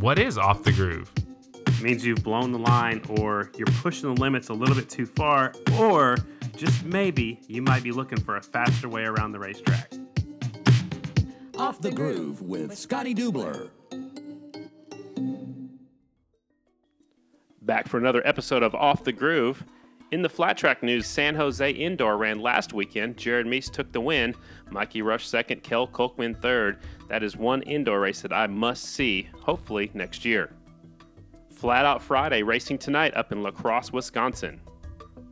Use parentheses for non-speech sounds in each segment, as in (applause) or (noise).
What is off the groove? It means you've blown the line or you're pushing the limits a little bit too far, or just maybe you might be looking for a faster way around the racetrack. Off the Groove with Scottie Dubler. Back for another episode of Off the Groove. In the flat track news, San Jose Indoor ran last weekend. Jared Mees took the win. Mikey Rush second, Kel Kolkman third. That is one indoor race that I must see, hopefully next year. Flat Out Friday racing tonight up in La Crosse, Wisconsin.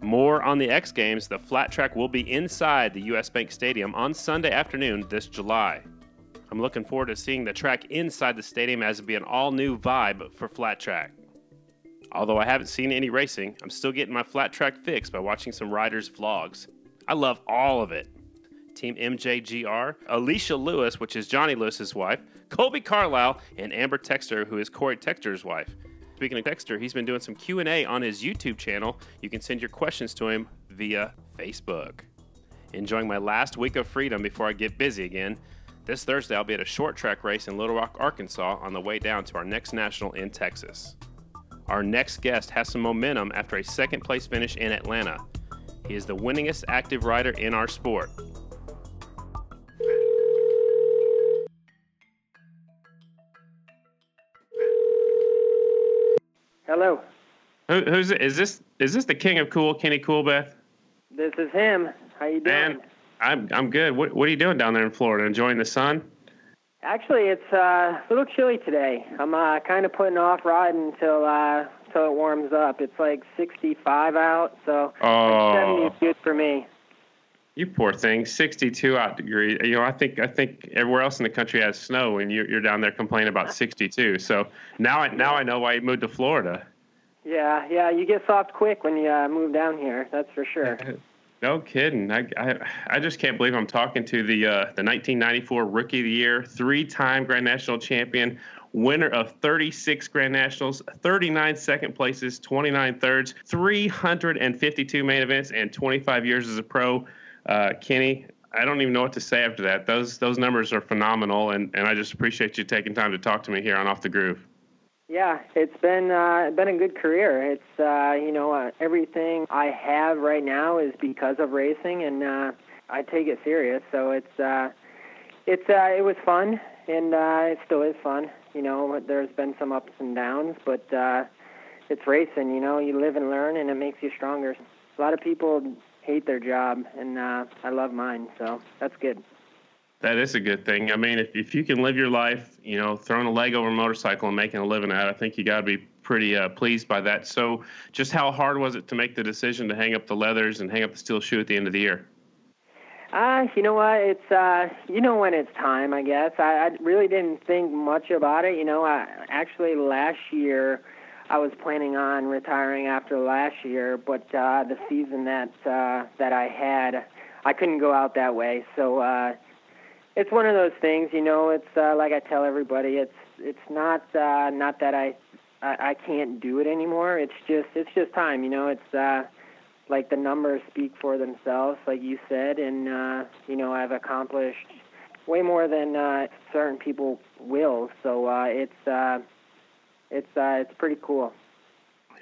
More on the X Games. The flat track will be inside the US Bank Stadium on Sunday afternoon this July. I'm looking forward to seeing the track inside the stadium as it'll be an all new vibe for flat track. Although I haven't seen any racing, I'm still getting my flat track fix by watching some riders' vlogs. I love all of it. Team MJGR, Alicia Lewis, which is Johnny Lewis's wife, Kolby Carlile, and Amber Texter, who is Corey Texter's wife. Speaking of Texter, he's been doing some Q&A on his YouTube channel. You can send your questions to him via Facebook. Enjoying my last week of freedom before I get busy again. This Thursday, I'll be at a short track race in Little Rock, Arkansas on the way down to our next national in Texas. Our next guest has some momentum after a second place finish in Atlanta. He is the winningest active rider in our sport. Hello, Who, who's it? Is this is this the king of cool, Kenny Coolbeth? this is him. How you doing? Man, I'm I'm good. What what are you doing down there in Florida? Enjoying the sun? Actually, it's uh, a little chilly today. I'm uh, kind of putting off riding until uh, until it warms up. It's like 65 out, so Oh. 70 is good for me. You poor thing, 62 out degree. You know, I think I think everywhere else in the country has snow, and you're, you're down there complaining about 62. So now I now I know why you moved to Florida. Yeah, yeah, you get soft quick when you uh, move down here. That's for sure. (laughs) No kidding. I, I, I just can't believe I'm talking to the uh, the 1994 Rookie of the Year, three-time Grand National champion, winner of 36 Grand Nationals, 39 second places, 29 thirds, 352 main events, and 25 years as a pro. Uh, Kenny, I don't even know what to say after that. Those those numbers are phenomenal, and, and I just appreciate you taking time to talk to me here on Off the Groove. Yeah, it's been uh, been a good career. It's uh, you know uh, everything I have right now is because of racing, and uh, I take it serious. So it's uh, it's uh, it was fun, and uh, it still is fun. You know, there's been some ups and downs, but uh, it's racing. You know, you live and learn, and it makes you stronger. A lot of people hate their job, and uh, I love mine, so that's good. That is a good thing. I mean, if, if you can live your life, you know, throwing a leg over a motorcycle and making a living it, I think you got to be pretty uh, pleased by that. So, just how hard was it to make the decision to hang up the leathers and hang up the steel shoe at the end of the year? Uh, you know what? It's uh, you know when it's time. I guess I, I really didn't think much about it. You know, I actually last year I was planning on retiring after last year, but uh, the season that uh, that I had, I couldn't go out that way. So uh, it's one of those things. You know, it's uh, like I tell everybody. It's it's not uh, not that I, I I can't do it anymore. It's just it's just time. You know, it's. Uh, like the numbers speak for themselves, like you said, and uh, you know I've accomplished way more than uh, certain people will. So uh, it's uh, it's uh, it's pretty cool.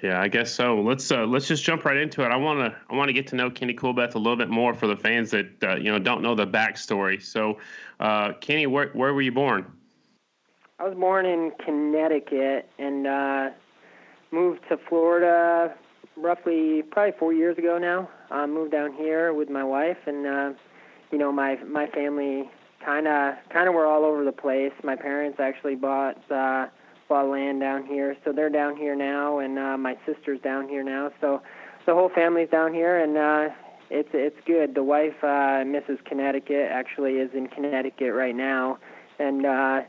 Yeah, I guess so. Let's uh, let's just jump right into it. I want to I want to get to know Kenny Coolbeth a little bit more for the fans that uh, you know don't know the backstory. So, uh, Kenny, where where were you born? I was born in Connecticut and uh, moved to Florida roughly probably four years ago now. I moved down here with my wife, and uh, you know my my family kind of kind of were all over the place. My parents actually bought uh, bought land down here, so they're down here now, and uh, my sister's down here now. So the whole family's down here, and uh, it's it's good. The wife, uh, Mrs. Connecticut, actually is in Connecticut right now, and uh,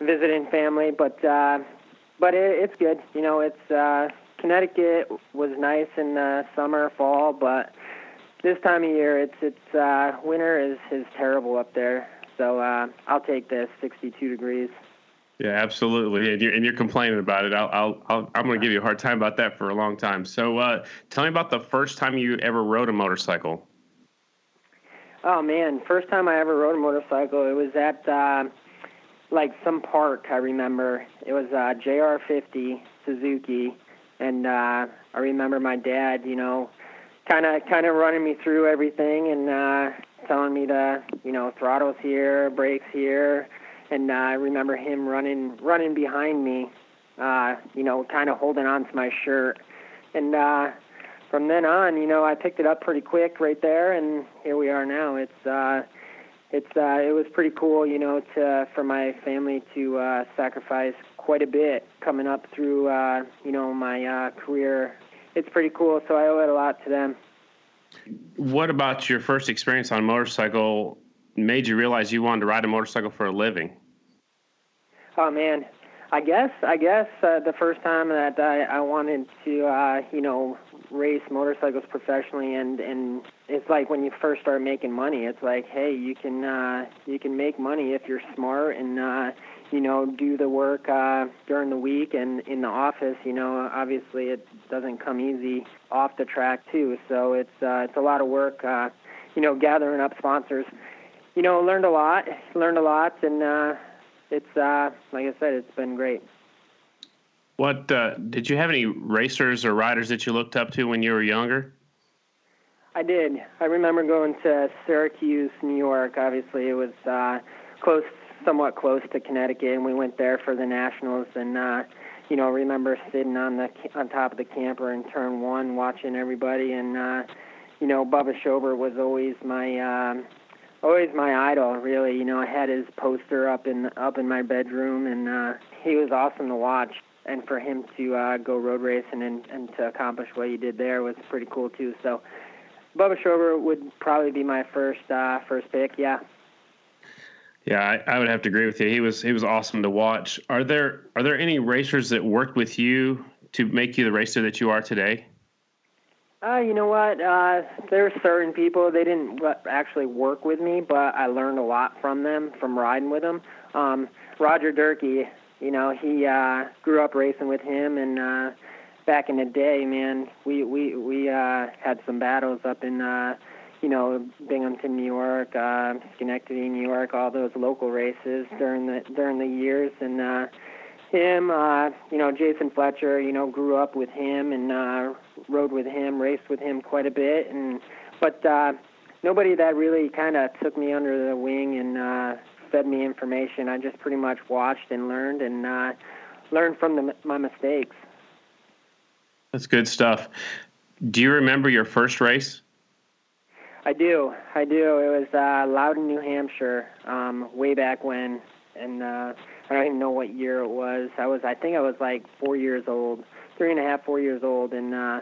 visiting family. But uh, but it, it's good. You know, it's uh, Connecticut was nice in the summer, fall, but this time of year, it's it's uh, winter is is terrible up there. So uh, I'll take this 62 degrees. Yeah, absolutely. And you're, and you're complaining about it. I'll, I'll, I'll I'm going to give you a hard time about that for a long time. So, uh, tell me about the first time you ever rode a motorcycle. Oh man, first time I ever rode a motorcycle, it was at uh, like some park. I remember it was uh, JR50 Suzuki, and uh, I remember my dad, you know, kind of kind of running me through everything and uh, telling me to, you know, throttles here, brakes here, and uh, I remember him running running behind me, uh, you know, kind of holding on to my shirt, and uh, from then on, you know, I picked it up pretty quick right there, and here we are now. It's uh, it's uh, it was pretty cool, you know, to for my family to uh, sacrifice quite a bit coming up through, uh, you know, my uh, career. It's pretty cool, so I owe it a lot to them. What about your first experience on a motorcycle made you realize you wanted to ride a motorcycle for a living? Oh man, I guess I guess uh, the first time that I, I wanted to, uh, you know, race motorcycles professionally and and it's like when you first start making money it's like hey you can uh you can make money if you're smart and uh you know do the work uh during the week and in the office you know obviously it doesn't come easy off the track too. So it's uh it's a lot of work uh you know gathering up sponsors. You know learned a lot learned a lot and uh it's uh like I said it's been great what uh, did you have any racers or riders that you looked up to when you were younger? I did. I remember going to Syracuse, New York. Obviously, it was uh, close, somewhat close to Connecticut, and we went there for the nationals. And uh, you know, remember sitting on the on top of the camper in turn one, watching everybody. And uh, you know, Bubba Shobert was always my um, always my idol. Really, you know, I had his poster up in up in my bedroom, and uh, he was awesome to watch and for him to uh, go road racing and, and to accomplish what he did there was pretty cool too. So Bubba Shobert would probably be my first uh, first pick. Yeah. Yeah, I, I, would have to agree with you. He was he was awesome to watch. Are there are there any racers that worked with you to make you the racer that you are today? Uh, you know what? Uh, there's certain people they didn't actually work with me, but I learned a lot from them from riding with them. Um, Roger Durkee, you know, he uh, grew up racing with him, and uh, back in the day, man, we we we uh, had some battles up in, uh, you know, Binghamton, New York, uh, Schenectady, New York, all those local races during the during the years, and uh, him, uh, you know, Jason Fletcher, you know, grew up with him and uh, rode with him, raced with him quite a bit, and but uh, nobody that really kind of took me under the wing and uh, fed me information. I just pretty much watched and learned and uh, learned from the, my mistakes. That's good stuff. Do you remember your first race? I do. I do. It was uh, Loudon, New Hampshire, um, way back when, and uh, I don't even know what year it was. I was, I think, I was like four years old, three and a half, four years old, and uh,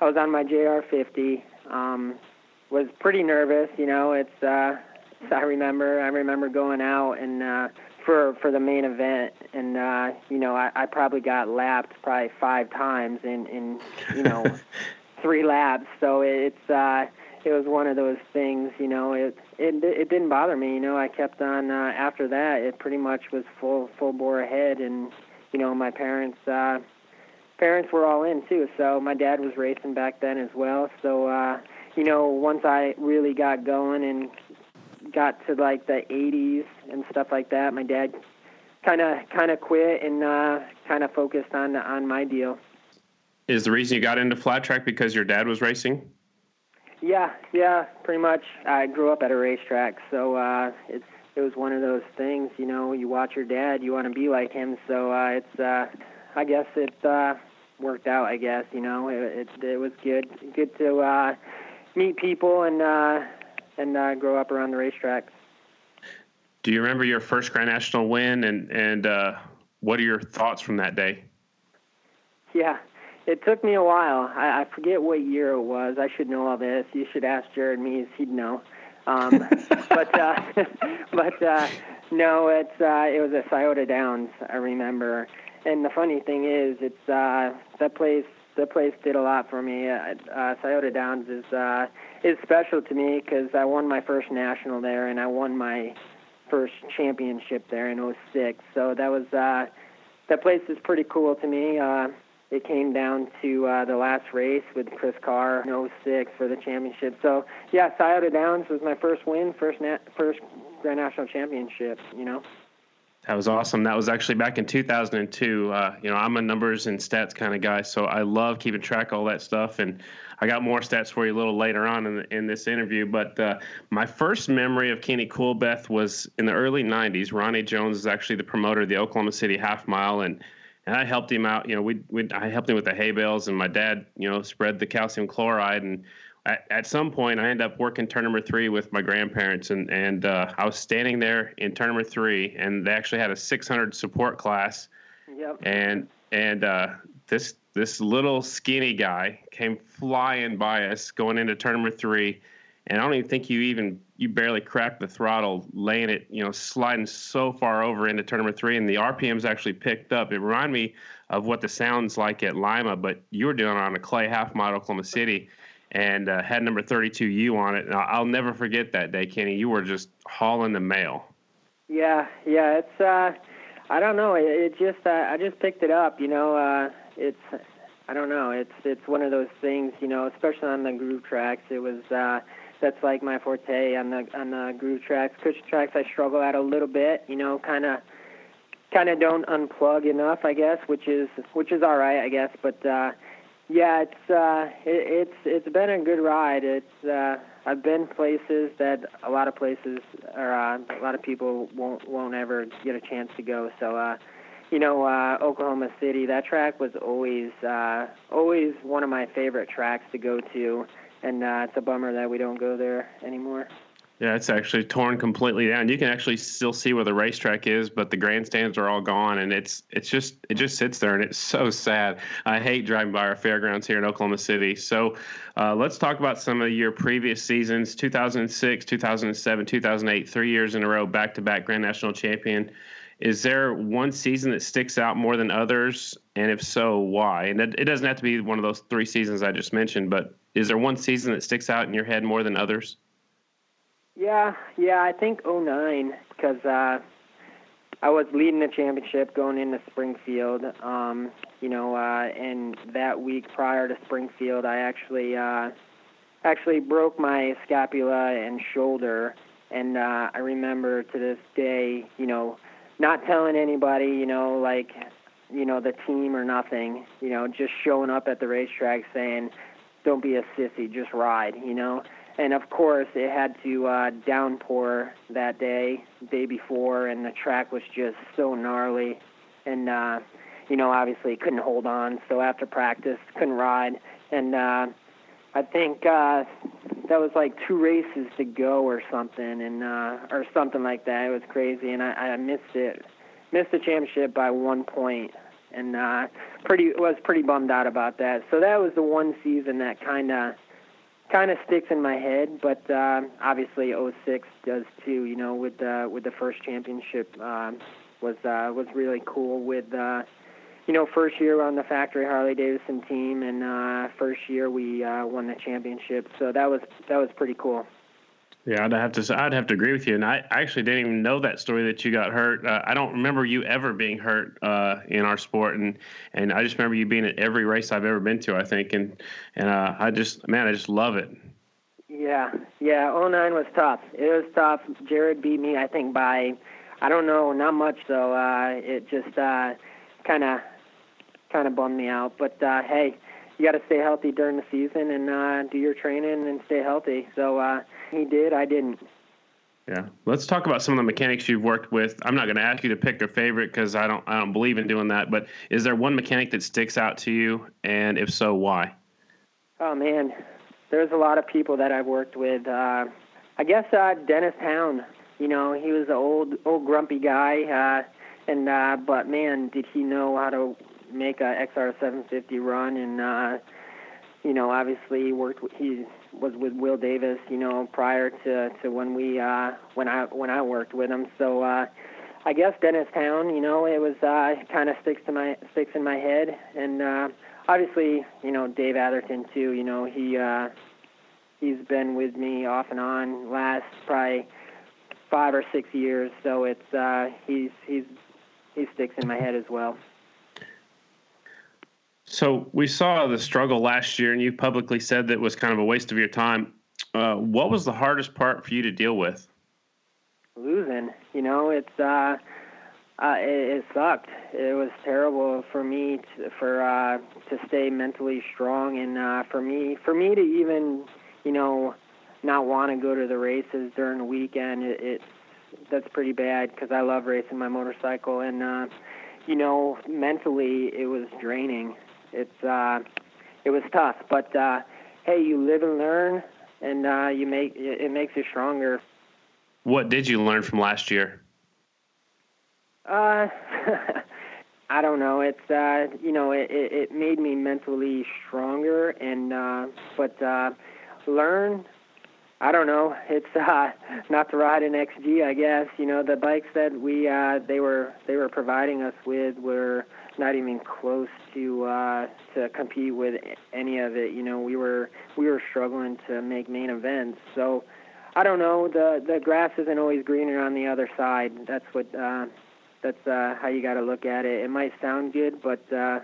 I was on my JR50. Um, was pretty nervous. You know, it's uh, (laughs) I remember I remember going out and uh for for the main event and uh you know I, I probably got lapped probably five times in in you know (laughs) three laps so it's uh it was one of those things you know it it it didn't bother me you know I kept on uh after that it pretty much was full full bore ahead and you know my parents uh parents were all in too so my dad was racing back then as well so uh you know once I really got going and got to like the 80s and stuff like that, my dad kind of kind of quit and uh, kind of focused on on my deal. Is the reason you got into flat track because your dad was racing? Yeah, yeah, pretty much. I grew up at a racetrack, so uh, it's it was one of those things. You know, you watch your dad, you want to be like him. So uh, it's uh, I guess it uh, worked out. I guess you know it it, it was good good to uh, meet people and uh, and uh, grow up around the racetrack. Do you remember your first Grand National win, and and uh, what are your thoughts from that day? Yeah, it took me a while. I, I forget what year it was. I should know all this. You should ask Jared Mees; he'd know. Um, (laughs) but uh, (laughs) but uh, no, it's uh, it was at Scioto Downs. I remember. And the funny thing is, it's uh, that place. That place did a lot for me. Uh, uh, Scioto Downs is uh, is special to me because I won my first national there and I won my first championship there in 06. So that was uh, that place is pretty cool to me. Uh, it came down to uh, the last race with Chris Carr in 06 for the championship. So yeah, Scioto Downs was my first win, first na- first Grand National Championship. You know. That was awesome. That was actually back in 2002. Uh, you know, I'm a numbers and stats kind of guy, so I love keeping track of all that stuff. And I got more stats for you a little later on in, in this interview. But uh, my first memory of Kenny Coolbeth was in the early 90s. Ronnie Jones is actually the promoter of the Oklahoma City Half Mile, and and I helped him out. You know, we we I helped him with the hay bales, and my dad, you know, spread the calcium chloride and at, at some point, I ended up working turn number three with my grandparents, and and uh, I was standing there in turn number three, and they actually had a 600 support class. Yep. And and uh, this this little skinny guy came flying by us going into turn number three, and I don't even think you even you barely cracked the throttle, laying it, you know, sliding so far over into turn number three, and the RPMs actually picked up. It reminded me of what the sounds like at Lima, but you were doing it on a clay half mile Oklahoma City and uh, had number 32U on it. And I'll never forget that day, Kenny. You were just hauling the mail. Yeah, yeah. It's uh, I don't know. It, it just uh, I just picked it up. You know, uh, it's I don't know. It's it's one of those things. You know, especially on the groove tracks. It was uh, that's like my forte on the on the groove tracks. Cushion tracks I struggle at a little bit. You know, kind of kind of don't unplug enough, I guess, which is which is all right, I guess. But uh, yeah, it's uh, it, it's it's been a good ride. It's uh, I've been places that a lot of places or uh, a lot of people won't won't ever get a chance to go. So uh, you know, uh, Oklahoma City, that track was always uh, always one of my favorite tracks to go to, and uh, it's a bummer that we don't go there anymore. Yeah, it's actually torn completely down. You can actually still see where the racetrack is, but the grandstands are all gone, and it's it's just it just sits there, and it's so sad. I hate driving by our fairgrounds here in Oklahoma City. So, uh, let's talk about some of your previous seasons: 2006, 2007, 2008, three years in a row, back-to-back Grand National champion. Is there one season that sticks out more than others, and if so, why? And it, it doesn't have to be one of those three seasons I just mentioned, but is there one season that sticks out in your head more than others? Yeah, yeah, I think 09 because uh, I was leading the championship going into Springfield. Um, you know, uh, and that week prior to Springfield, I actually uh, actually broke my scapula and shoulder, and uh, I remember to this day, you know, not telling anybody, you know, like, you know, the team or nothing, you know, just showing up at the racetrack saying, "Don't be a sissy, just ride," you know and of course it had to uh, downpour that day, day before, and the track was just so gnarly, and uh, you know obviously couldn't hold on. So after practice, couldn't ride, and uh, I think uh, that was like two races to go or something, and uh, or something like that. It was crazy, and I, I missed it, missed the championship by one point, and uh, pretty was pretty bummed out about that. So that was the one season that kind of kind of sticks in my head, but uh, obviously 06 does too. You know, with uh, with the first championship uh, was uh, was really cool. With uh, you know, first year on the factory Harley Davidson team, and uh, first year we uh, won the championship. So that was that was pretty cool. Yeah, I'd have to. I'd have to agree with you. And I actually didn't even know that story that you got hurt. Uh, I don't remember you ever being hurt uh, in our sport, and and I just remember you being at every race I've ever been to. I think, and and uh, I just man, I just love it. Yeah, yeah. 09 was tough. It was tough. Jared beat me, I think, by I don't know, not much So Uh, it just kind of kind of bummed me out. But uh, hey, you got to stay healthy during the season and uh, do your training and stay healthy. So. Uh, he did. I didn't. Yeah, let's talk about some of the mechanics you've worked with. I'm not going to ask you to pick a favorite because I don't I don't believe in doing that. But is there one mechanic that sticks out to you, and if so, why? Oh man, there's a lot of people that I've worked with. Uh, I guess uh, Dennis Town. You know, he was an old old grumpy guy, uh, and uh, but man, did he know how to make a XR 750 run and uh, you know, obviously worked. With, he was with Will Davis, you know, prior to to when we uh, when I when I worked with him. So uh, I guess Dennis Town, you know, it was uh, kind of sticks to my sticks in my head, and uh, obviously, you know, Dave Atherton too. You know, he uh, he's been with me off and on last probably five or six years. So it's uh, he's he's he sticks in my head as well. So we saw the struggle last year, and you publicly said that was kind of a waste of your time. Uh, what was the hardest part for you to deal with? Losing. You know, it's uh, Uh, it, it sucked. It was terrible for me to, for uh, to stay mentally strong, and uh, for me for me to even you know not want to go to the races during the weekend. It, it's that's pretty bad because I love racing my motorcycle, and uh, you know mentally it was draining. It's uh, it was tough, but uh, hey, you live and learn, and uh, you make it makes you stronger. What did you learn from last year? Uh, (laughs) I don't know. It's uh, you know, it, it made me mentally stronger, and uh, but uh, learn. I don't know. It's (laughs) uh, not to ride an XG, I guess. You know, the bikes that we uh, they were they were providing us with were not even close to uh, to compete with any of it. You know, we were we were struggling to make main events. So I don't know. The the grass isn't always greener on the other side. That's what uh, that's uh, how you got to look at it. It might sound good, but uh,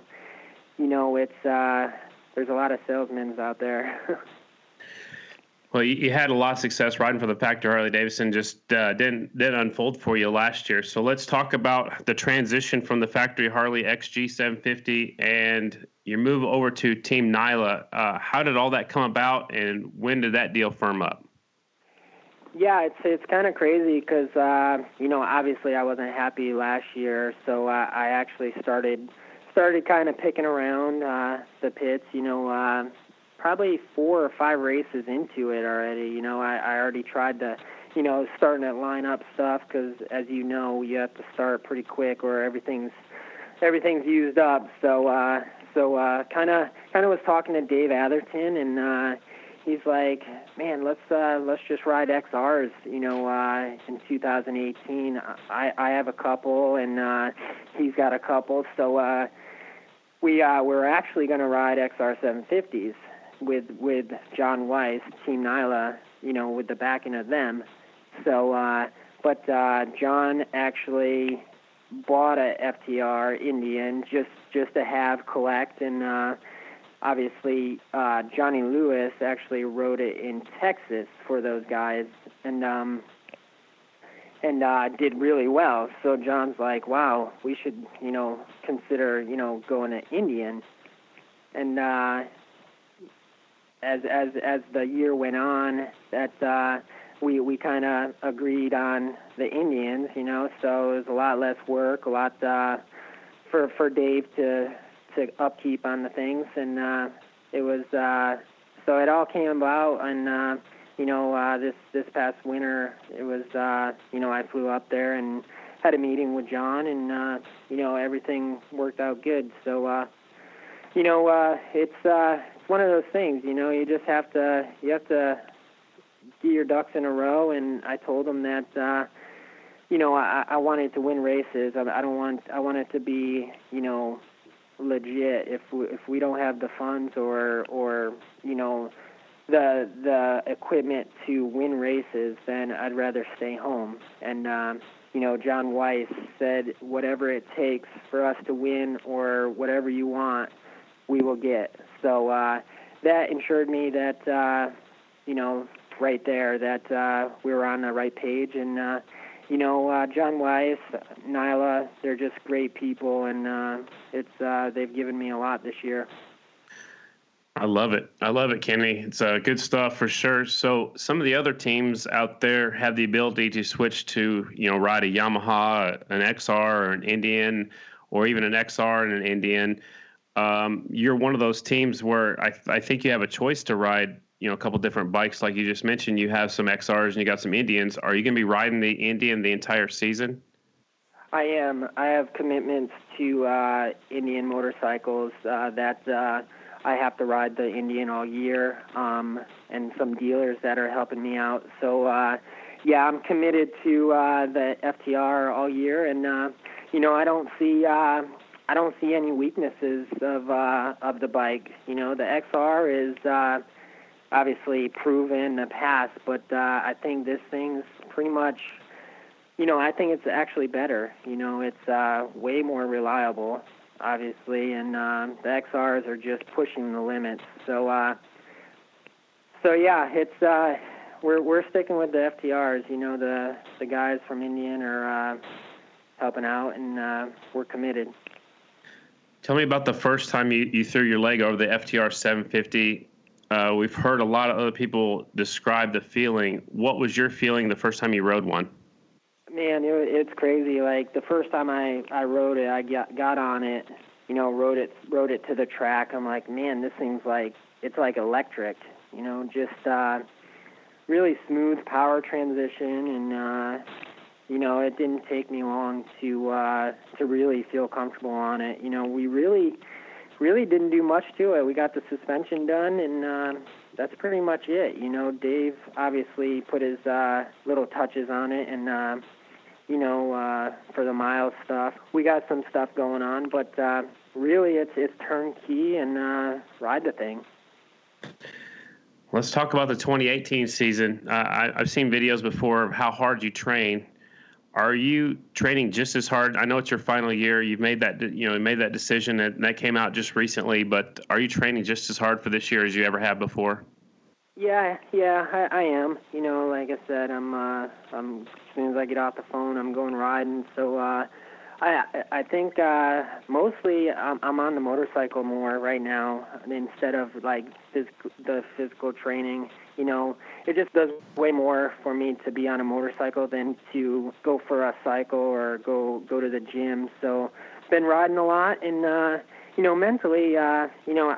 you know, it's uh, there's a lot of salesmen out there. (laughs) Well, you, had a lot of success riding for the Factory Harley Davidson. Just uh, didn't didn't unfold for you last year. So let's talk about the transition from the Factory Harley XG 750 and your move over to Team Nila. Uh, how did all that come about, and when did that deal firm up? Yeah, it's it's kind of crazy because uh, you know obviously I wasn't happy last year, so uh, I actually started started kind of picking around uh, the pits. You know, uh, probably four or five races into it already. You know, I, I already tried to, you know, starting to line up stuff because, as you know, you have to start pretty quick or everything's everything's used up. So, uh, so kind of kind of was talking to Dave Atherton, and uh, he's like, man, let's uh, let's just ride XRs. You know, uh, in 2018, I I have a couple, and uh, he's got a couple. So. Uh, we uh, we're actually going to ride XR 750s with with John Weiss, Team Nila, you know, with the backing of them. So, uh, but uh, John actually bought a FTR Indian just just to have collect, and uh, obviously uh, Johnny Lewis actually rode it in Texas for those guys, and um, and uh, did really well. So John's like, wow, we should you know consider you know going to Indian, and uh, as as as the year went on, that uh, we we kind of agreed on the Indians, you know. So it was a lot less work, a lot uh, for for Dave to to upkeep on the things, and uh, it was uh, so it all came about, and uh, you know uh, this this past winter, it was uh, you know I flew up there and had a meeting with John, and uh, you know everything worked out good. So. Uh, you know, uh, it's uh, one of those things. You know, you just have to you have to get your ducks in a row. And I told him that uh, you know I, I wanted to win races. I, I don't want I want it to be you know legit. If we, if we don't have the funds or or you know the the equipment to win races, then I'd rather stay home. And um, you know, John Weiss said, whatever it takes for us to win, or whatever you want, we will get. So uh, that ensured me that uh, you know right there that uh, we were on the right page and. Uh, you know, uh, John Weiss, Nila, they're just great people, and uh, it's uh, they've given me a lot this year. I love it. I love it, Kenny. It's uh, good stuff for sure. So some of the other teams out there have the ability to switch to, you know, ride a Yamaha, an XR, or an Indian, or even an XR and an Indian um, you're one of those teams where I, I think you have a choice to ride you know a couple different bikes. Like you just mentioned you have some xrs and you got some indians. Are you going to be riding the indian the entire season? I am. I have commitments to uh, indian motorcycles uh, that uh, i have to ride the indian all year um, and some dealers that are helping me out. So uh, yeah i'm committed to uh, the ftr all year. And uh, you know i don't see I don't see any weaknesses of uh, of the bike. You know, the XR is uh, obviously proven in the past, but uh, I think this thing's pretty much, you know, I think it's actually better. You know, it's uh, way more reliable, obviously, and uh, the XRs are just pushing the limits. So, uh, so yeah, it's uh, we're we're sticking with the FTRs. You know, the the guys from Indian are. Uh, helping out, and uh, we're committed. Tell me about the first time you, you threw your leg over the FTR 750. Uh, we've heard a lot of other people describe the feeling. What was your feeling the first time you rode one? Man, it, it's crazy. Like the first time I I rode it, I got got on it. You know, rode it rode it to the track. I'm like, man, this thing's like it's like electric. You know, just uh, really smooth power transition, and uh, you know, it didn't take me long to uh, to really feel comfortable on it. You know, we really really didn't do much to it. We got the suspension done, and uh, that's pretty much it. You know, Dave obviously put his uh, little touches on it, and uh, you know, uh, for the miles stuff, we got some stuff going on. But uh, really, it's it's turnkey and uh, ride the thing. Let's talk about the 2018 season. Uh, I, I've seen videos before of how hard you train. Are you training just as hard? I know it's your final year. You've made that you know made that decision, and that came out just recently. But are you training just as hard for this year as you ever have before? Yeah, yeah, I, I am. You know, like I said, I'm. Uh, I'm as soon as I get off the phone, I'm going riding. So uh, I I think uh, mostly I'm, I'm on the motorcycle more right now instead of like phys- the physical training. You know, it just does way more for me to be on a motorcycle than to go for a cycle or go go to the gym. So been riding a lot, and uh, you know, mentally, uh, you know.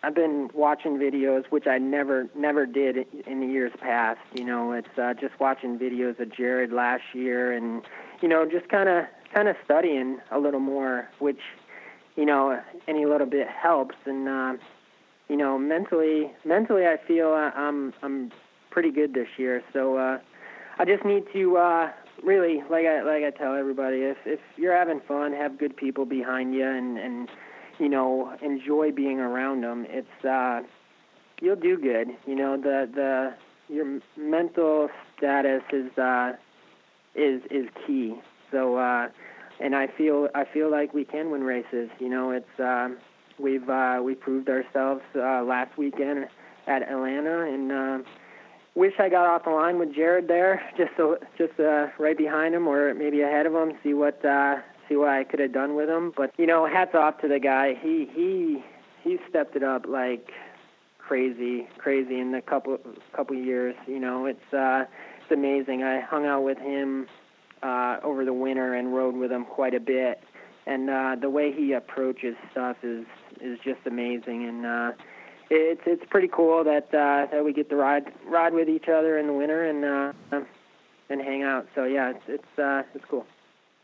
I've been watching videos, which I never never did in the years past. You know, it's uh, just watching videos of Jared last year, and you know, just kind of kind of studying a little more, which you know any little bit helps. And uh, you know, mentally, mentally, I feel uh, I'm I'm pretty good this year. So uh, I just need to uh, really, like I like I tell everybody, if if you're having fun, have good people behind you, and and you know enjoy being around them. It's uh, you'll do good. You know the the your mental status is uh, is is key. So, uh, and I feel I feel like we can win races. You know, it's uh, we've uh, we proved ourselves uh, last weekend at Atlanta, and uh, wish I got off the line with Jared there, just so just uh, right behind him or maybe ahead of him, see what uh, see what I could have done with him. But you know, hats off to the guy. He he he stepped it up like crazy, crazy in the couple couple years. You know, it's uh, it's amazing. I hung out with him uh, over the winter and rode with him quite a bit. And uh, the way he approaches stuff is is just amazing, and uh, it's it's pretty cool that uh, that we get to ride ride with each other in the winter and uh, and hang out. So yeah, it's it's uh, it's cool.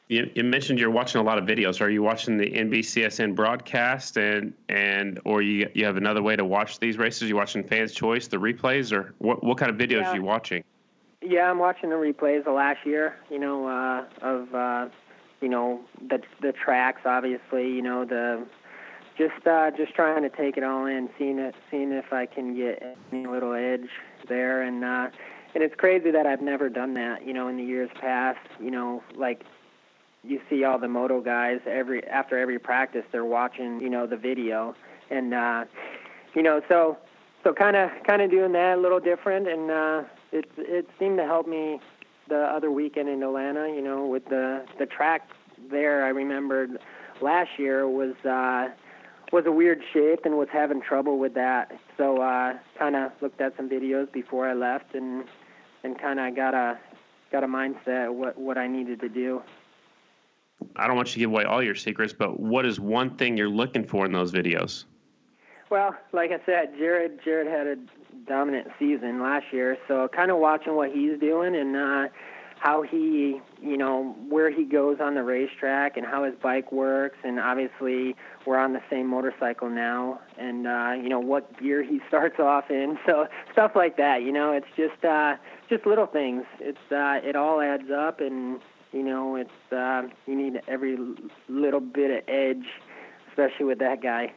You, you mentioned you're watching a lot of videos. Are you watching the NBCSN broadcast, and and or you you have another way to watch these races? You watching Fans Choice, the replays, or what what kind of videos yeah. are you watching? Yeah, I'm watching the replays of last year. You know, uh, of uh, you know the the tracks. Obviously, you know the just uh, just trying to take it all in, seeing it, seeing if I can get any little edge there, and uh, and it's crazy that I've never done that. You know, in the years past, you know, like you see all the moto guys every after every practice, they're watching, you know, the video, and uh, you know, so so kind of kind of doing that a little different, and uh, it it seemed to help me the other weekend in Atlanta. You know, with the the track there, I remembered last year was uh, was a weird shape and was having trouble with that. So uh, kind of looked at some videos before I left and and kind of got a got a mindset what what I needed to do. I don't want you to give away all your secrets, but what is one thing you're looking for in those videos? Well, like I said, Jared Jared had a dominant season last year. So kind of watching what he's doing and uh, how he, you know, where he goes on the racetrack and how his bike works. And obviously, we're on the same motorcycle now, and uh, you know what gear he (laughs) starts off in. So stuff like that. You know, it's just uh, just little things. It's uh, it all adds up, and you know, it's uh, you need every little bit of edge, especially with that guy.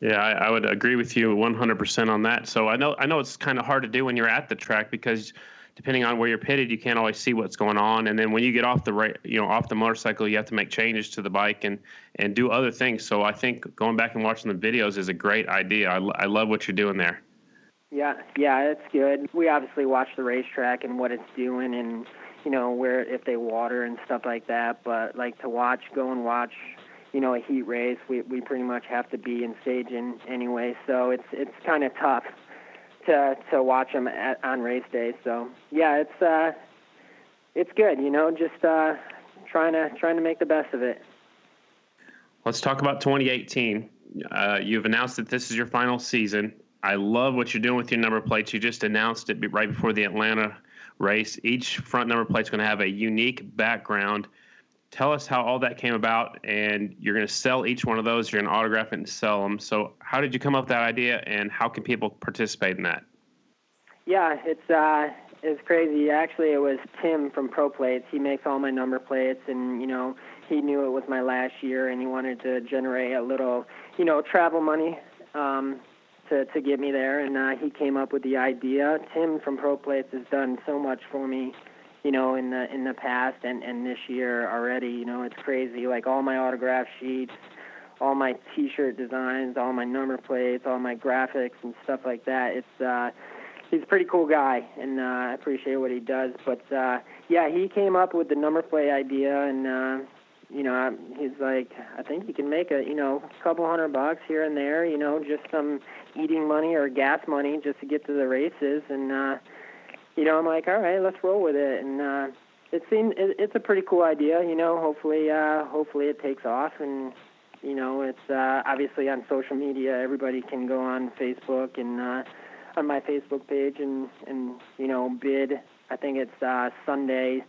Yeah, I, I, would agree with you 100% on that. So I know I know it's kind of hard to do when you're at the track because depending on where you're pitted, you can't always see what's going on. And then when you get off the right, you know, off the motorcycle, you have to make changes to the bike and and do other things. So I think going back and watching the videos is a great idea. I, I love what you're doing there. Yeah, yeah, it's good. We obviously watch the racetrack and what it's doing, and you know where if they water and stuff like that. But like to watch, go and watch, you know, a heat race. We we pretty much have to be in staging anyway, so it's it's kind of tough to to watch them at, on race day. So yeah, it's uh, it's good. You know, just uh, trying to trying to make the best of it. Let's talk about 2018. Uh, you've announced that this is your final season. I love what you're doing with your number plates. You just announced it right before the Atlanta race. Each front number plate is going to have a unique background. Tell us how all that came about, and you're going to sell each one of those. You're going to autograph it and sell them. So, how did you come up with that idea, and how can people participate in that? Yeah, it's uh, it's crazy. Actually, it was Tim from Pro Plates. He makes all my number plates, and you know, he knew it was my last year, and he wanted to generate a little, you know, travel money. Um, to to get me there, and uh, he came up with the idea. Tim from Pro Plates has done so much for me, you know, in the in the past and and this year already. You know, it's crazy. Like all my autograph sheets, all my T-shirt designs, all my number plates, all my graphics and stuff like that. It's uh, he's a pretty cool guy, and uh, I appreciate what he does. But uh, yeah, he came up with the number plate idea, and uh, you know, he's like, I think you can make a, you know, couple hundred bucks here and there, you know, just some eating money or gas money just to get to the races. And, uh, you know, I'm like, all right, let's roll with it. And, uh, it seems it, it's a pretty cool idea, you know, hopefully, uh, hopefully it takes off and, you know, it's, uh, obviously on social media, everybody can go on Facebook and, uh, on my Facebook page and, and, you know, bid. I think it's, uh, Sunday,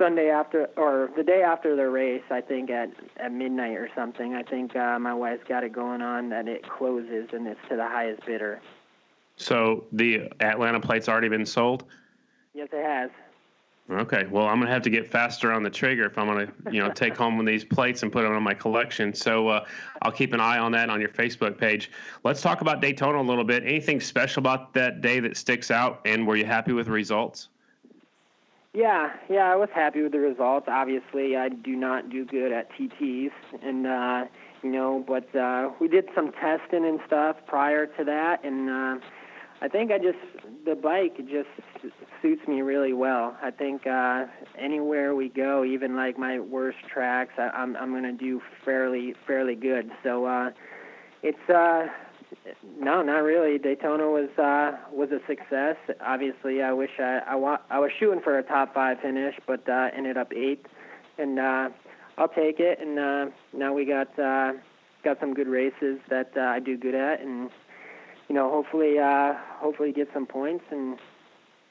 Sunday after or the day after the race, I think at at midnight or something. I think uh, my wife's got it going on that it closes and it's to the highest bidder. So the Atlanta plate's already been sold. Yes, it has. Okay, well, I'm gonna have to get faster on the trigger if I'm gonna, you know, take home one of these plates and put them on my collection. So uh, I'll keep an eye on that on your Facebook page. Let's talk about Daytona a little bit. Anything special about that day that sticks out, and were you happy with the results? Yeah, yeah, I was happy with the results. Obviously, I do not do good at TTs, and uh, you know, but uh, we did some testing and stuff prior to that, and uh, I think I just the bike just suits me really well. I think uh, anywhere we go, even like my worst tracks, I, I'm I'm gonna do fairly fairly good. So uh, it's uh, no, not really. Daytona was uh, was a success. Obviously, I wish I I, wa- I was shooting for a top five finish, but uh, ended up eighth, and uh, I'll take it. And uh, now we got uh, got some good races that uh, I do good at, and you know, hopefully, uh, hopefully get some points and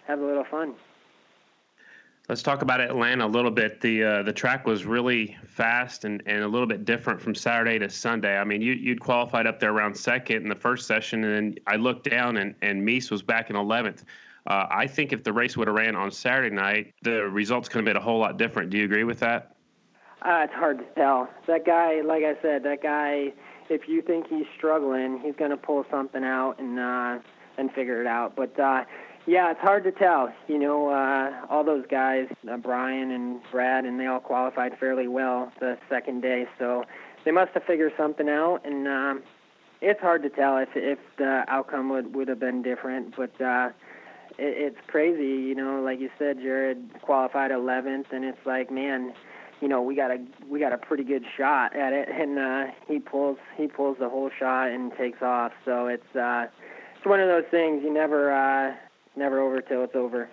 have a little fun. Let's talk about Atlanta a little bit. The uh, the track was really fast and, and a little bit different from Saturday to Sunday. I mean, you you'd qualified up there around second in the first session, and then I looked down and and Mees was back in eleventh. Uh, I think if the race would have ran on Saturday night, the results could have been a whole lot different. Do you agree with that? Uh, it's hard to tell. That guy, like I said, that guy. If you think he's struggling, he's going to pull something out and uh, and figure it out. But uh, yeah, it's hard to tell. You know, uh, all those guys, uh, Brian and Brad, and they all qualified fairly well the second day, so they must have figured something out. And um, it's hard to tell if if the outcome would would have been different, but. uh it, it's crazy, you know. Like you said, Jared qualified 11th, and it's like, man, you know, we got a we got a pretty good shot at it, and uh, he pulls he pulls the whole shot and takes off. So it's uh, it's one of those things you never uh, never over till it's over.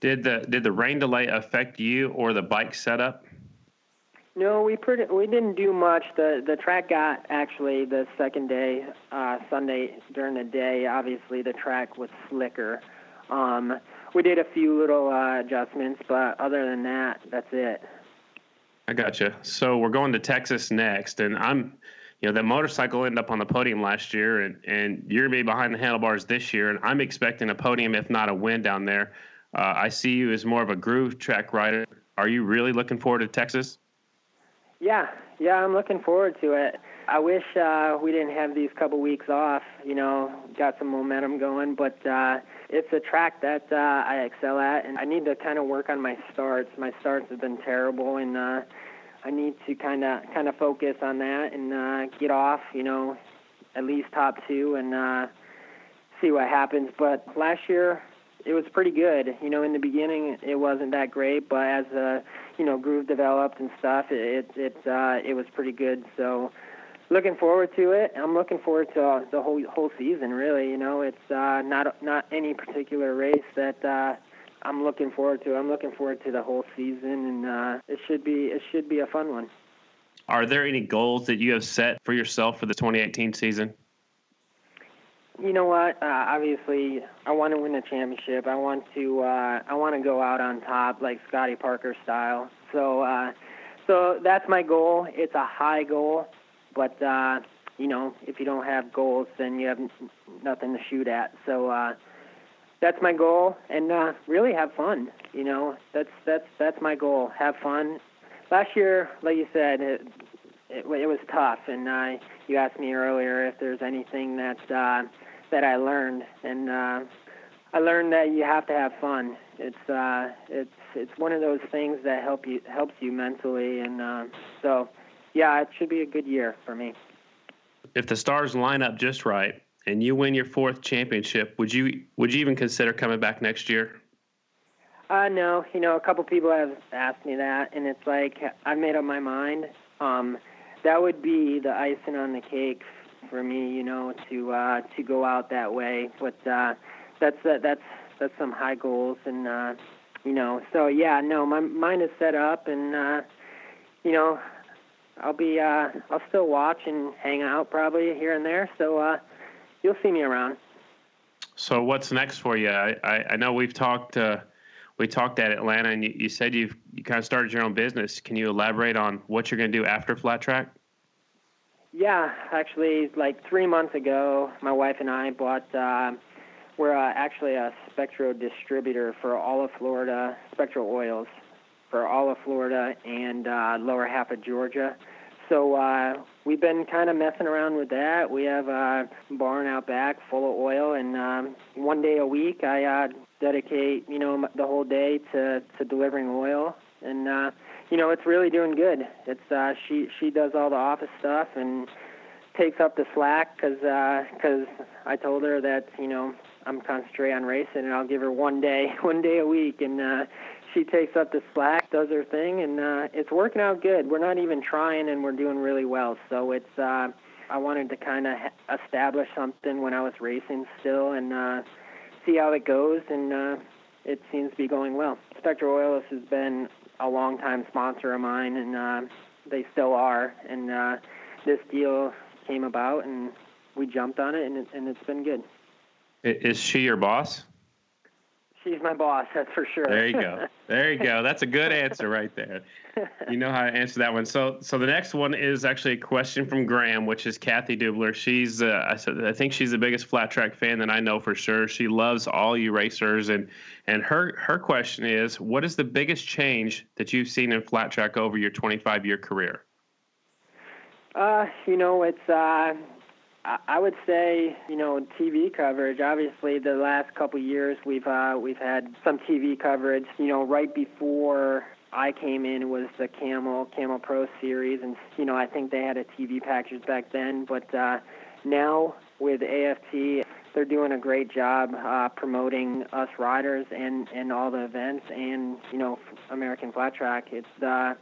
Did the did the rain delay affect you or the bike setup? No, we pretty we didn't do much. The the track got actually the second day, uh, Sunday during the day. Obviously, the track was slicker. Um, we did a few little uh, adjustments, but other than that, that's it. I gotcha. So we're going to Texas next, and I'm you know, that motorcycle ended up on the podium last year, and, and you're to be behind the handlebars this year, and I'm expecting a podium, if not a win, down there. Uh, I see you as more of a groove track rider. Are you really looking forward to Texas? Yeah, yeah, I'm looking forward to it. I wish uh, we didn't have these couple weeks off. You know, got some momentum going, but uh, it's a track that uh, I excel at, and I need to kind of work on my starts. My starts have been terrible, and uh, I need to kind of kind of focus on that and uh, get off, you know, at least top two and uh, see what happens. But last year, it was pretty good. You know, in the beginning, it wasn't that great, but as the you know groove developed and stuff, it it uh, it was pretty good. So looking forward to it. I'm looking forward to uh, the whole whole season. Really, you know, it's uh, not not any particular race that uh, I'm looking forward to. I'm looking forward to the whole season, and uh, it should be it should be a fun one. Are there any goals that you have set for yourself for the 2018 season? You know what? Uh, obviously, I want to win a championship. I want to. Uh, I want to go out on top, like Scotty Parker style. So, uh, so that's my goal. It's a high goal, but uh, you know, if you don't have goals, then you have nothing to shoot at. So, uh, that's my goal, and uh, really have fun. You know, that's that's that's my goal. Have fun. Last year, like you said, it, it, it was tough, and uh, you asked me earlier if there's anything that uh, that I learned, and uh, I learned that you have to have fun. It's uh, it's it's one of those things that help you helps you mentally, and uh, so yeah, it should be a good year for me. If the stars line up just right, and you win your fourth championship, would you would you even consider coming back next year? Uh, no, you know, a couple people have asked me that, and it's like I've made up my mind. Um, that would be the icing on the cake for me, you know, to uh, to go out that way. But uh, that's uh, that's that's some high goals, and uh, you know, so yeah, no, my mind is set up, and uh, you know, I'll be uh, I'll still watch and hang out probably here and there. So. Uh, you'll see me around. So what's next for you? I, I, I know we've talked uh, we talked at Atlanta, and you, you said you've you kind of started your own business. Can you elaborate on what you're going to do after flat track? Yeah, actually, like three months ago, my wife and I bought. Uh, we're uh, actually a Spectro distributor for all of Florida, Spectro oils for all of Florida and uh, lower half of Georgia. So uh, we've been kind of messing around with that. We have a barn out back full of oil, and um, one day a week I uh, dedicate, you know, the whole day to to delivering oil, and uh, you know, it's really doing good. It's uh, she she does all the office stuff and takes up the slack because uh, I told her that you know I'm concentrating on racing, and I'll give her one day (laughs) one day a week, and uh, she takes up the slack, does her thing, and uh, it's working out good. We're not even trying, and we're doing really well. So it's uh, I wanted to kind of establish something when I was racing still, and uh, see how it goes, and uh, it seems to be going well. Spectro Oils has been a long-time sponsor of mine, and uh, they still are. And uh, this deal came about, and we jumped on it, and, it, and it's been good. Is she your boss? She's my boss, that's for sure. There you go. (laughs) There you go. That's a good answer right there. You know how to answer that one. So, so the next one is actually a question from Graham, which is Kathy Dubler. She's, uh, I said, I think she's the biggest flat track fan that I know for sure. She loves all you racers, and and her her question is, what is the biggest change that you've seen in flat track over your 25 year career? Uh, you know, it's uh, I would say, you know, TV coverage. Obviously, the last couple years we've uh, we've had some TV coverage. You know, right before I came in was the Camel Camel Pro Series, and you know, I think they had a TV package back then. But uh, now with AFT, they're doing a great job uh, promoting us riders and and all the events, and you know, American Flat Track. It's uh,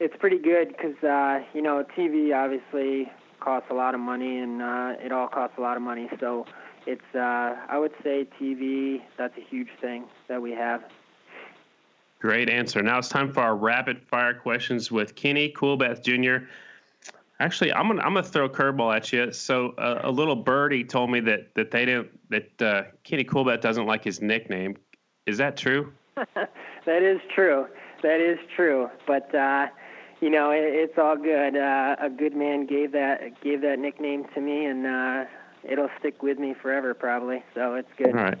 it's pretty good because uh, you know, TV obviously costs a lot of money, and uh, it all costs a lot of money. So it's uh, I would say TV. That's a huge thing that we have. Great answer. Now it's time for our rapid fire questions with Kenny Coolbeth Jr. Actually, I'm gonna I'm gonna throw a curveball at you. So uh, a little birdie told me that that they didn't that uh, Kenny Coolbeth doesn't like his nickname. Is that true? (laughs) that is true. That is true. But uh, you know, it, it's all good. Uh, a good man gave that gave that nickname to me, and uh, it'll stick with me forever, probably. So it's good. All right.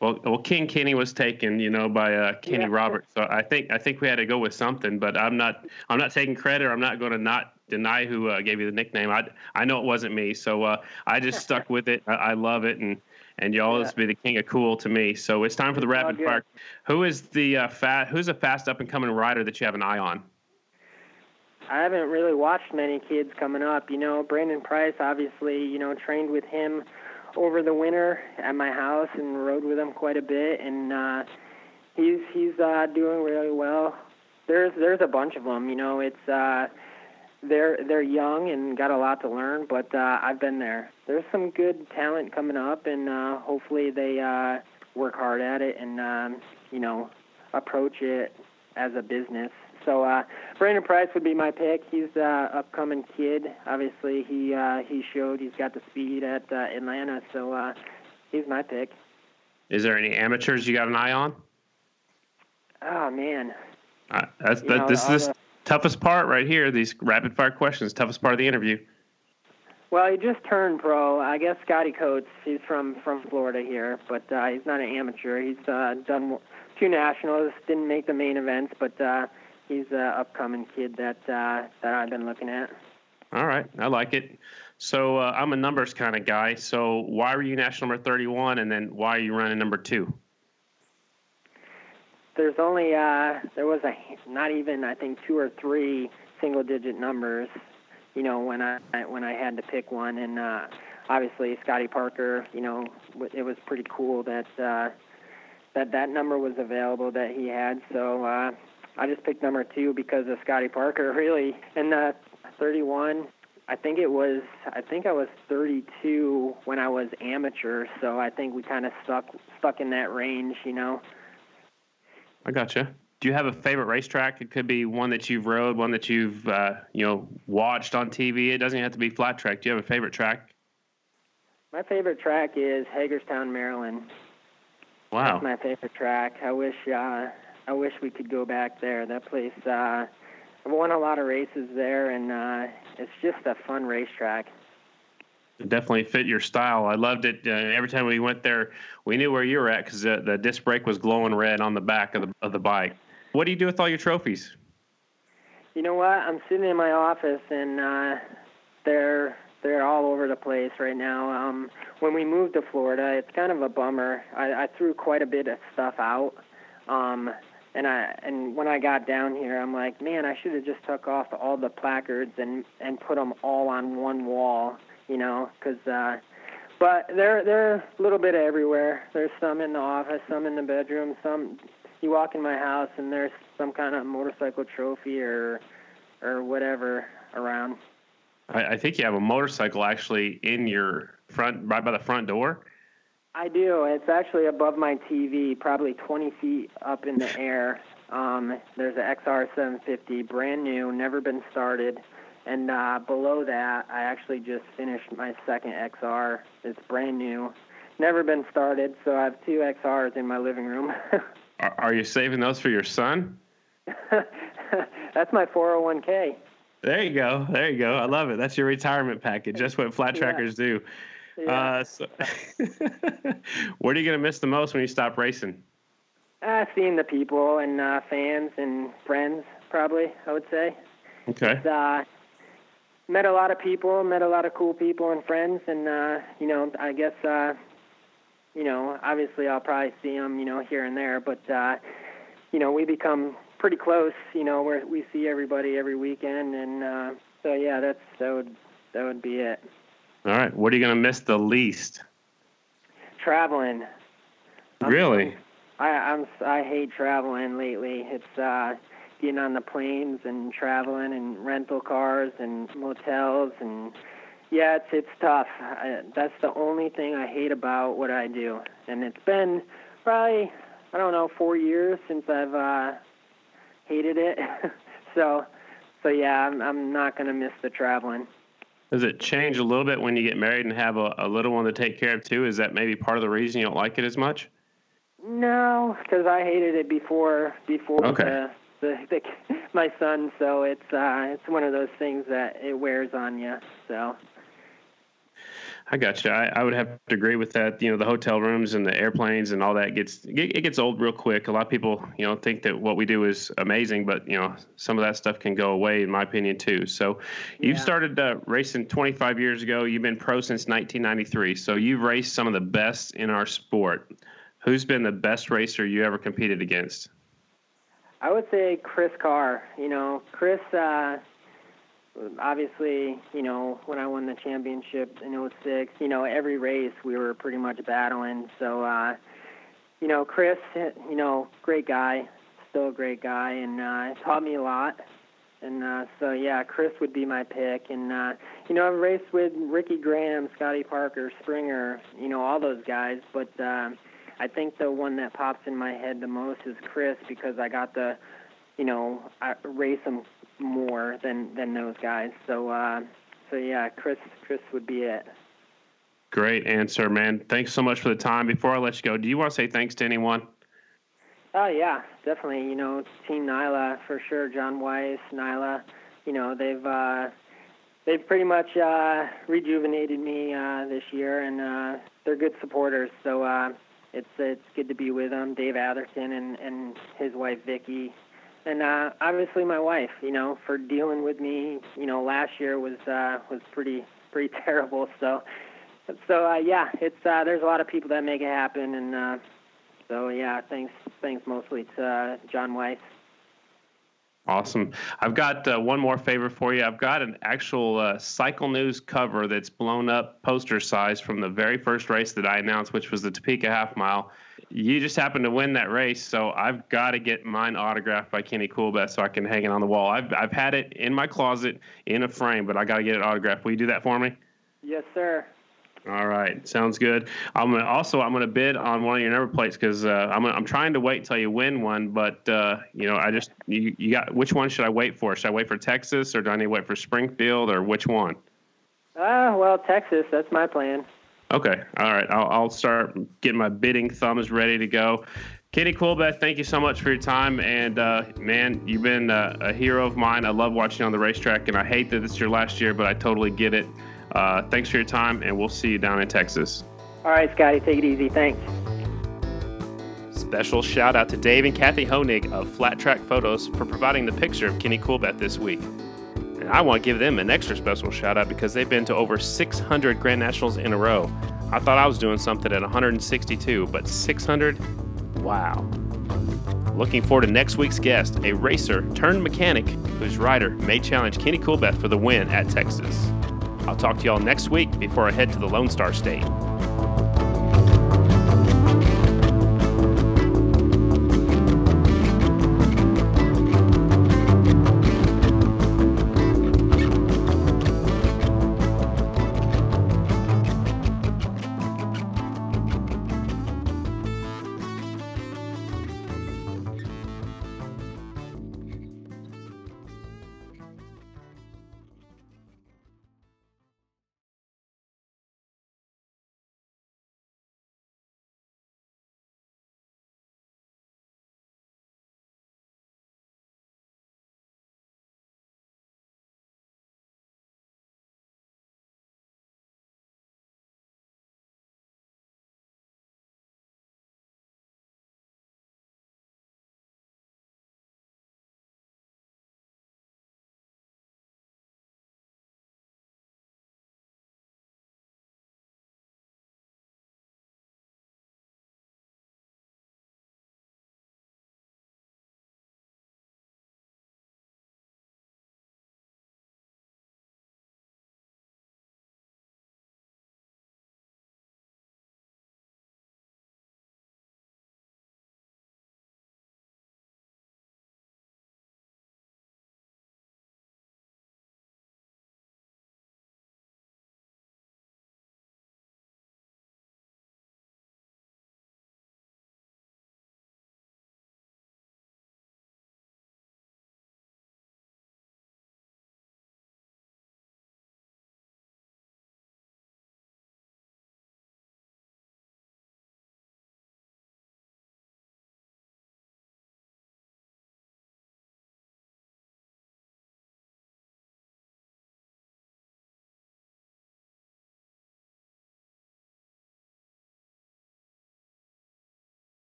Well, well, King Kenny was taken, you know, by uh, Kenny yeah. Roberts. So I think I think we had to go with something. But I'm not I'm not taking credit. I'm not going to not deny who uh, gave you the nickname. I I know it wasn't me. So uh, I just (laughs) stuck with it. I, I, love it, and and you always yeah. be the king of cool to me. So it's time for the rapid fire. Who is the uh, fat? Who's a fast up and coming rider that you have an eye on? I haven't really watched many kids coming up. You know, Brandon Price, obviously, you know, trained with him over the winter at my house and rode with him quite a bit, and uh, he's he's uh, doing really well. There's there's a bunch of them. You know, it's uh, they're they're young and got a lot to learn, but uh, I've been there. There's some good talent coming up, and uh, hopefully they uh, work hard at it and um, you know approach it as a business. So uh, Brandon Price would be my pick. He's uh, upcoming kid. Obviously, he uh, he showed he's got the speed at uh, Atlanta, so uh, he's my pick. Is there any amateurs you got an eye on? Oh man, uh, that's that, know, this is the toughest part right here. These rapid fire questions, toughest part of the interview. Well, he just turned pro. I guess Scotty Coates. He's from from Florida here, but uh, he's not an amateur. He's uh, done two nationals. Didn't make the main events, but uh, he's an upcoming kid that uh, that I've been looking at. All right, I like it. So uh, I'm a numbers kind of guy. So why were you national number 31, and then why are you running number two? There's only uh, there was a not even I think two or three single digit numbers. You know when I when I had to pick one, and uh, obviously Scotty Parker. You know it was pretty cool that uh, that that number was available that he had. So uh, I just picked number two because of Scotty Parker, (laughs) really. And uh, 31, I think it was. I think I was 32 when I was amateur, so I think we kind of stuck stuck in that range, you know. I gotcha. Do you have a favorite racetrack? It could be one that you've rode, one that you've uh, you know watched on TV. It doesn't have to be flat track. Do you have a favorite track? My favorite track is Hagerstown, Maryland. Wow. That's my favorite track. I wish uh, I wish we could go back there. That place, uh, I've won a lot of races there, and uh, it's just a fun racetrack. It definitely fit your style. I loved it. Uh, every time we went there, we knew where you were at because the, the disc brake was glowing red on the back of the of the bike. What do you do with all your trophies? You know what? I'm sitting in my office, and uh, they're they're all over the place right now. Um, when we moved to Florida, it's kind of a bummer. I, I threw quite a bit of stuff out. Um, and I and when I got down here, I'm like, man, I should have just took off all the placards and and put them all on one wall, you know, because. Uh, but they're they're a little bit everywhere. There's some in the office, some in the bedroom, some. You walk in my house and there's some kind of motorcycle trophy or or whatever around. I, I think you have a motorcycle actually in your front, right by the front door. I do. It's actually above my TV, probably 20 feet up in the (laughs) air. Um, there's an XR 750, brand new, never been started. And uh, below that, I actually just finished my second XR. It's brand new, never been started. So I have two XRs in my living room. (laughs) are, are you saving those for your son? (laughs) That's my 401k. There you go. There you go. I love it. That's your retirement package. That's what flat trackers yeah. do. Yeah. Uh, so (laughs) what are you going to miss the most when you stop racing? Uh, seeing the people and uh, fans and friends, probably, I would say. Okay. Uh, met a lot of people, met a lot of cool people and friends, and, uh, you know, I guess, uh, you know, obviously I'll probably see them, you know, here and there, but, uh, you know, we become pretty close, you know, where we see everybody every weekend, and uh, so, yeah, that's that would that would be it. All right. What are you going to miss the least? Traveling. Really? I I'm I hate traveling lately. It's uh getting on the planes and traveling and rental cars and motels and yeah, it's it's tough. I, that's the only thing I hate about what I do. And it's been probably I don't know 4 years since I've uh hated it. (laughs) so so yeah, I'm I'm not going to miss the traveling. Does it change a little bit when you get married and have a, a little one to take care of too? Is that maybe part of the reason you don't like it as much? No, because I hated it before before okay. the, the, the (laughs) my son. So it's uh, it's one of those things that it wears on you. So I got you. I, I, would have to agree with that. You know, the hotel rooms and the airplanes and all that gets it gets old real quick. A lot of people, you know, think that what we do is amazing, but you know, some of that stuff can go away, in my opinion, too. So, you yeah. started uh, racing 25 years ago. You've been pro since 1993. So you've raced some of the best in our sport. Who's been the best racer you ever competed against? I would say Chris Carr. You know, Chris. Uh, obviously, you know, when I won the championship in 06, you know, every race we were pretty much battling. So, uh, you know, Chris, you know, great guy, still a great guy, and uh, taught me a lot. And uh, so, yeah, Chris would be my pick. And, uh, you know, I've raced with Ricky Graham, Scotty Parker, Springer, you know, all those guys. But uh, I think the one that pops in my head the most is Chris because I got to, you know, I race him more than than those guys. So, uh, so yeah, Chris, Chris would be it. Great answer, man. Thanks so much for the time. Before I let you go, do you want to say thanks to anyone? Oh yeah, definitely. You know, Team Nila for sure. John Weiss, Nila. You know, they've uh, they've pretty much uh, rejuvenated me uh, this year, and uh, they're good supporters. So uh, it's it's good to be with them. Dave Atherton and and his wife Vicky, and uh, obviously my wife. You know, for dealing with me. You know, last year was uh, was pretty pretty (laughs) terrible. So so uh, yeah, it's uh, there's a lot of people that make it happen, and uh, so yeah, thanks thanks mostly to uh, John Weiss. Awesome. I've got uh, one more favor for you. I've got an actual uh, Cycle News cover that's blown up poster size from the very first race that I announced, which was the Topeka Half Mile. You just happened to win that race, so I've got to get mine autographed by Kenny Coolbeth so I can hang it on the wall. I've I've had it in my closet in a frame, but I got to get it autographed. Will you do that for me? Yes, sir. All right, sounds good. I'm gonna also I'm gonna bid on one of your number plates because uh, I'm I'm trying to wait until you win one, but uh, you know I just you, you got which one should I wait for? Should I wait for Texas or do I need to wait for Springfield or which one? Ah, uh, well, Texas. That's my plan. Okay, all right. I'll I'll start getting my bidding thumbs ready to go. Kenny Coolbeth, thank you so much for your time. And uh, man, you've been uh, a hero of mine. I love watching you on the racetrack, and I hate that it's your last year, but I totally get it. Uh, thanks for your time, and we'll see you down in Texas. All right, Scottie, take it easy. Thanks. Special shout out to Dave and Kathy Honig of Flat Trak Fotos for providing the picture of Kenny Coolbeth this week. And I want to give them an extra special shout out because they've been to over 600 Grand Nationals in a row. I thought I was doing something at 162, but 600? Wow. Looking forward to next week's guest, a racer turned mechanic whose rider may challenge Kenny Coolbeth for the win at Texas. I'll talk to y'all next week before I head to the Lone Star State.